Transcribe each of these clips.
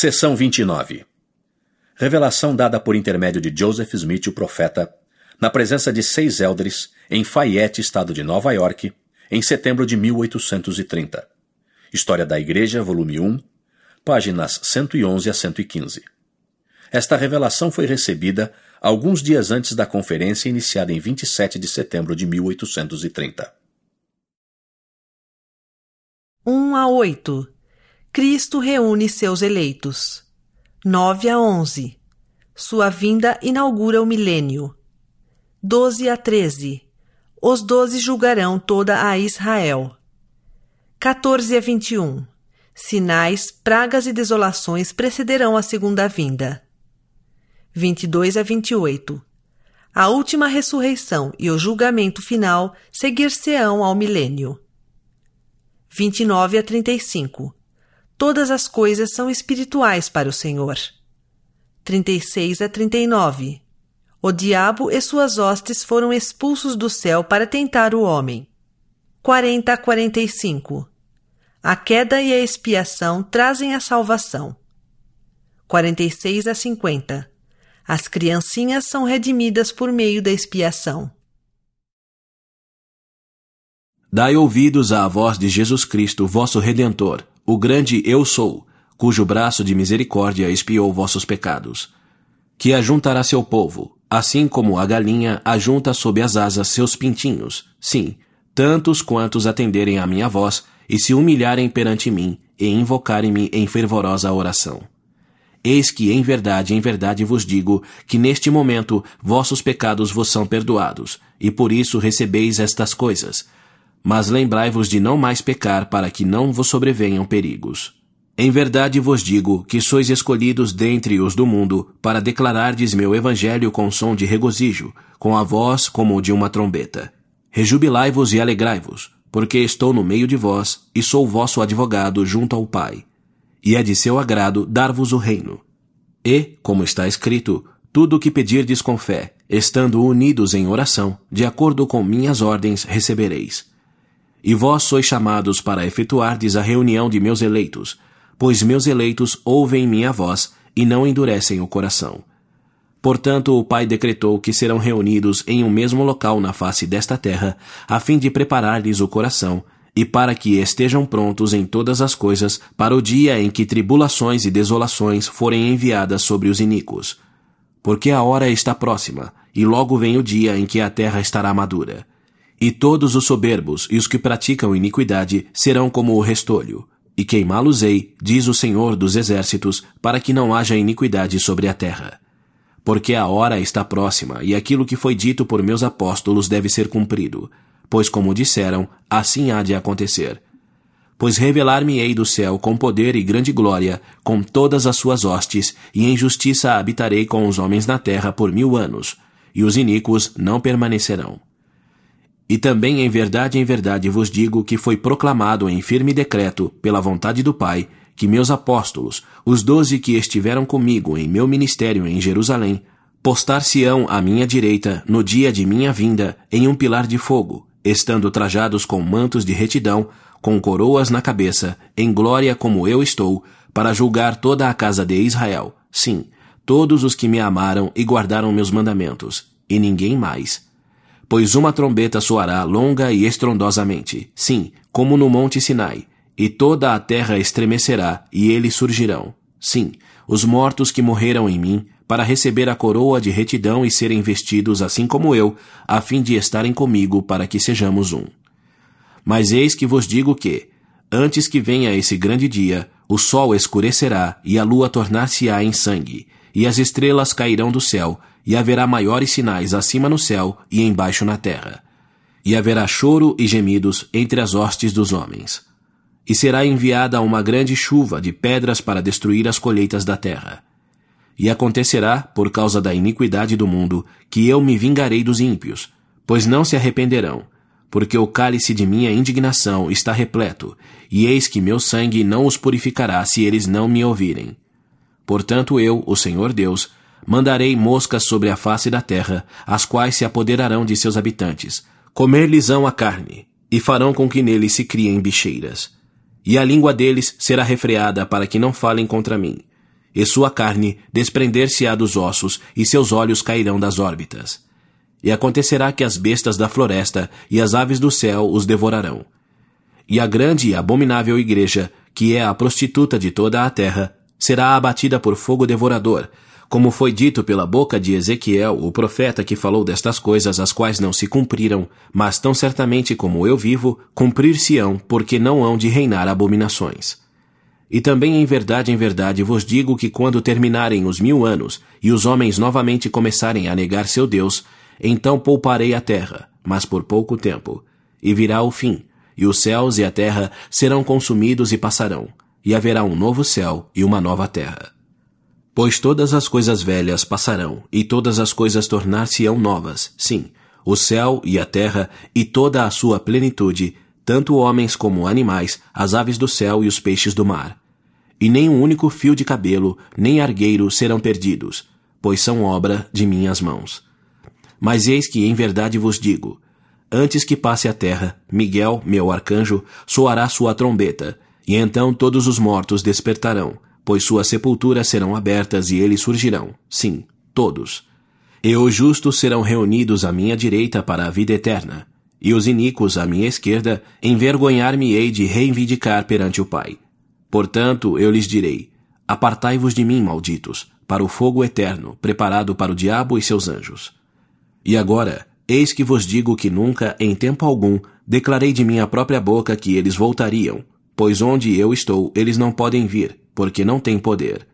Seção 29 Revelação dada por intermédio de Joseph Smith, o profeta, na presença de seis eldres, em Fayette, estado de Nova York, em setembro de 1830. História da Igreja, volume 1, páginas 111 a 115. Esta revelação foi recebida alguns dias antes da conferência iniciada em 27 de setembro de 1830. 1 a 8 Cristo reúne seus eleitos. 9 a 11. Sua vinda inaugura o milênio. 12 a 13. Os doze julgarão toda a Israel. 14 a 21. Sinais, pragas e desolações precederão a segunda vinda. 22 a 28. A última ressurreição e o julgamento final seguir-se-ão ao milênio. 29 a 35 Todas as coisas são espirituais para o Senhor. 36 a 39. O diabo e suas hostes foram expulsos do céu para tentar o homem. 40 a 45. A queda e a expiação trazem a salvação. 46 a 50. As criancinhas são redimidas por meio da expiação. Dai ouvidos à voz de Jesus Cristo, vosso Redentor, o grande Eu Sou, cujo braço de misericórdia expiou vossos pecados. Que ajuntará seu povo, assim como a galinha ajunta sob as asas seus pintinhos, sim, tantos quantos atenderem à minha voz e se humilharem perante mim e invocarem-me em fervorosa oração. Eis que em verdade, em verdade vos digo que neste momento vossos pecados vos são perdoados, e por isso recebeis estas coisas, mas lembrai-vos de não mais pecar para que não vos sobrevenham perigos. Em verdade vos digo que sois escolhidos dentre os do mundo para declarardes meu evangelho com som de regozijo, com a voz como de uma trombeta. Rejubilai-vos e alegrai-vos, porque estou no meio de vós e sou vosso advogado junto ao Pai. E é de seu agrado dar-vos o reino. E, como está escrito, tudo o que pedirdes com fé, estando unidos em oração, de acordo com minhas ordens, recebereis. E vós sois chamados para efetuardes a reunião de meus eleitos, pois meus eleitos ouvem minha voz e não endurecem o coração. Portanto, o Pai decretou que serão reunidos em um mesmo local na face desta terra, a fim de preparar-lhes o coração, e para que estejam prontos em todas as coisas para o dia em que tribulações e desolações forem enviadas sobre os iníquos. Porque a hora está próxima, e logo vem o dia em que a terra estará madura. E todos os soberbos e os que praticam iniquidade serão como o restolho, e queimá-los-ei, diz o Senhor dos Exércitos, para que não haja iniquidade sobre a terra. Porque a hora está próxima, e aquilo que foi dito por meus apóstolos deve ser cumprido, pois, como disseram, assim há de acontecer. Pois revelar-me-ei do céu com poder e grande glória, com todas as suas hostes, e em justiça habitarei com os homens na terra por mil anos, e os iníquos não permanecerão. E também em verdade, em verdade vos digo que foi proclamado em firme decreto, pela vontade do Pai, que meus apóstolos, os doze que estiveram comigo em meu ministério em Jerusalém, postar-se-ão à minha direita no dia de minha vinda em um pilar de fogo, estando trajados com mantos de retidão, com coroas na cabeça, em glória como eu estou, para julgar toda a casa de Israel, sim, todos os que me amaram e guardaram meus mandamentos, e ninguém mais Pois uma trombeta soará longa e estrondosamente, sim, como no monte Sinai, e toda a terra estremecerá, e eles surgirão. Sim, os mortos que morreram em mim, para receber a coroa de retidão e serem vestidos assim como eu, a fim de estarem comigo para que sejamos um. Mas eis que vos digo que, antes que venha esse grande dia, o sol escurecerá e a lua tornar-se-á em sangue, e as estrelas cairão do céu, e haverá maiores sinais acima no céu e embaixo na terra. E haverá choro e gemidos entre as hostes dos homens. E será enviada uma grande chuva de pedras para destruir as colheitas da terra. E acontecerá, por causa da iniquidade do mundo, que eu me vingarei dos ímpios, pois não se arrependerão, porque o cálice de minha indignação está repleto, e eis que meu sangue não os purificará se eles não me ouvirem. Portanto eu, o Senhor Deus, mandarei moscas sobre a face da terra, as quais se apoderarão de seus habitantes, comer-lhes-ão a carne, e farão com que neles se criem bicheiras. E a língua deles será refreada para que não falem contra mim. e sua carne desprender-se-á dos ossos, e seus olhos cairão das órbitas. E acontecerá que as bestas da floresta e as aves do céu os devorarão. E a grande e abominável igreja, que é a prostituta de toda a terra, será abatida por fogo devorador, como foi dito pela boca de Ezequiel, o profeta que falou destas coisas as quais não se cumpriram, mas tão certamente como eu vivo, cumprir-se-ão, porque não hão de reinar abominações. E também em verdade, em verdade vos digo que quando terminarem os mil anos, e os homens novamente começarem a negar seu Deus, então pouparei a terra, mas por pouco tempo. E virá o fim, e os céus e a terra serão consumidos e passarão, e haverá um novo céu e uma nova terra. Pois todas as coisas velhas passarão, e todas as coisas tornar-se-ão novas, sim, o céu e a terra e toda a sua plenitude, tanto homens como animais, as aves do céu e os peixes do mar. E nem um único fio de cabelo, nem argueiro serão perdidos, pois são obra de minhas mãos. Mas eis que em verdade vos digo: antes que passe a terra, Miguel, meu arcanjo, soará sua trombeta, e então todos os mortos despertarão pois suas sepulturas serão abertas e eles surgirão, sim, todos. E os justos serão reunidos à minha direita para a vida eterna, e os iníquos à minha esquerda, envergonhar-me-ei de reivindicar perante o Pai. Portanto, eu lhes direi: Apartai-vos de mim, malditos, para o fogo eterno, preparado para o diabo e seus anjos. E agora, eis que vos digo que nunca, em tempo algum, declarei de minha própria boca que eles voltariam, pois onde eu estou, eles não podem vir, porque não têm poder.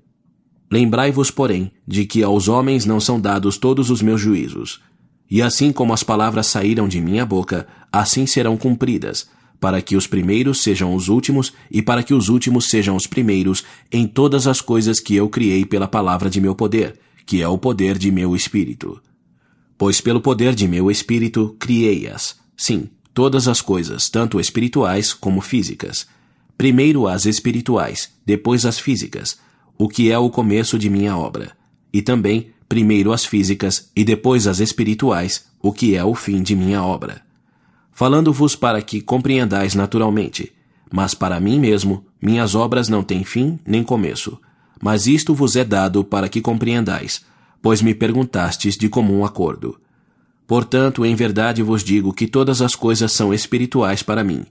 Lembrai-vos, porém, de que aos homens não são dados todos os meus juízos. E assim como as palavras saíram de minha boca, assim serão cumpridas, para que os primeiros sejam os últimos e para que os últimos sejam os primeiros em todas as coisas que eu criei pela palavra de meu poder, que é o poder de meu espírito. Pois pelo poder de meu espírito criei-as, sim, todas as coisas, tanto espirituais como físicas, Primeiro as espirituais, depois as físicas, o que é o começo de minha obra. E também, primeiro as físicas e depois as espirituais, o que é o fim de minha obra. Falando-vos para que compreendais naturalmente, mas para mim mesmo, minhas obras não têm fim nem começo. Mas isto vos é dado para que compreendais, pois me perguntastes de comum acordo. Portanto, em verdade vos digo que todas as coisas são espirituais para mim,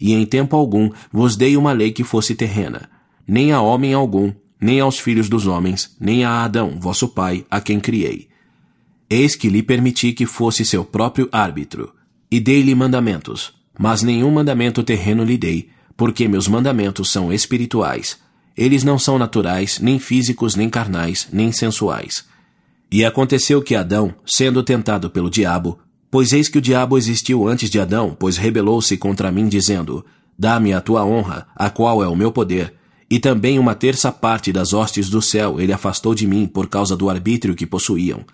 e em tempo algum vos dei uma lei que fosse terrena, nem a homem algum, nem aos filhos dos homens, nem a Adão, vosso pai, a quem criei. Eis que lhe permiti que fosse seu próprio árbitro, e dei-lhe mandamentos, mas nenhum mandamento terreno lhe dei, porque meus mandamentos são espirituais. Eles não são naturais, nem físicos, nem carnais, nem sensuais. E aconteceu que Adão, sendo tentado pelo diabo, Pois eis que o diabo existiu antes de Adão, pois rebelou-se contra mim, dizendo: Dá-me a tua honra, a qual é o meu poder. E também uma terça parte das hostes do céu ele afastou de mim por causa do arbítrio que possuíam.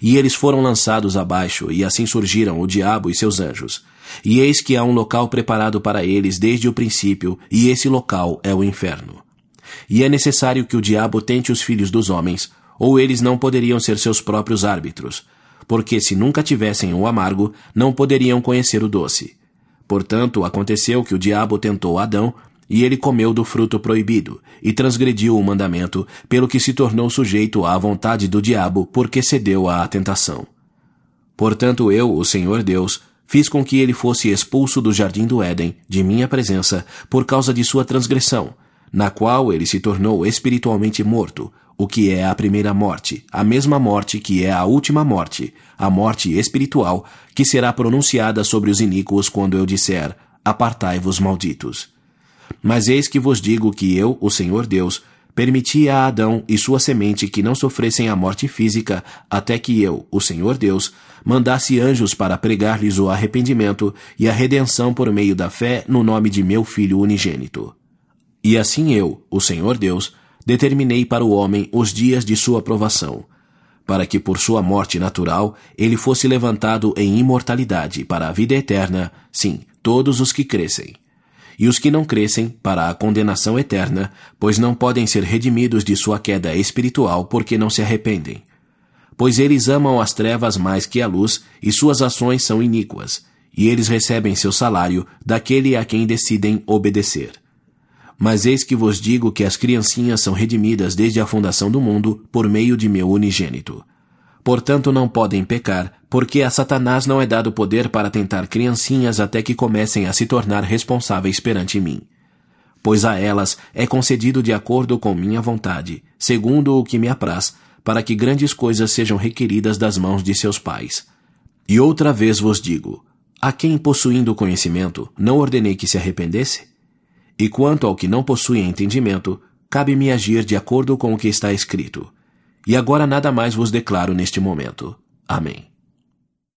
E eles foram lançados abaixo, e assim surgiram o diabo e seus anjos. E eis que há um local preparado para eles desde o princípio, e esse local é o inferno. E é necessário que o diabo tente os filhos dos homens, ou eles não poderiam ser seus próprios árbitros porque se nunca tivessem o amargo, não poderiam conhecer o doce. Portanto, aconteceu que o diabo tentou Adão, e ele comeu do fruto proibido, e transgrediu o mandamento, pelo que se tornou sujeito à vontade do diabo, porque cedeu à tentação. Portanto, eu, o Senhor Deus, fiz com que ele fosse expulso do jardim do Éden, de minha presença, por causa de sua transgressão, na qual ele se tornou espiritualmente morto, o que é a primeira morte, a mesma morte que é a última morte, a morte espiritual, que será pronunciada sobre os iníquos quando eu disser: Apartai-vos, malditos. Mas eis que vos digo que eu, o Senhor Deus, permiti a Adão e sua semente que não sofressem a morte física, até que eu, o Senhor Deus, mandasse anjos para pregar-lhes o arrependimento e a redenção por meio da fé no nome de meu Filho unigênito. E assim eu, o Senhor Deus, determinei para o homem os dias de sua provação, para que por sua morte natural ele fosse levantado em imortalidade para a vida eterna, sim, todos os que crescem. E os que não crescem, para a condenação eterna, pois não podem ser redimidos de sua queda espiritual porque não se arrependem. Pois eles amam as trevas mais que a luz, e suas ações são iníquas, e eles recebem seu salário daquele a quem decidem obedecer. Mas eis que vos digo que as criancinhas são redimidas desde a fundação do mundo por meio de meu unigênito. Portanto, não podem pecar, porque a Satanás não é dado poder para tentar criancinhas até que comecem a se tornar responsáveis perante mim. Pois a elas é concedido de acordo com minha vontade, segundo o que me apraz, para que grandes coisas sejam requeridas das mãos de seus pais. E outra vez vos digo: a quem possuindo conhecimento, não ordenei que se arrependesse? E quanto ao que não possui entendimento, cabe-me agir de acordo com o que está escrito. E agora nada mais vos declaro neste momento. Amém.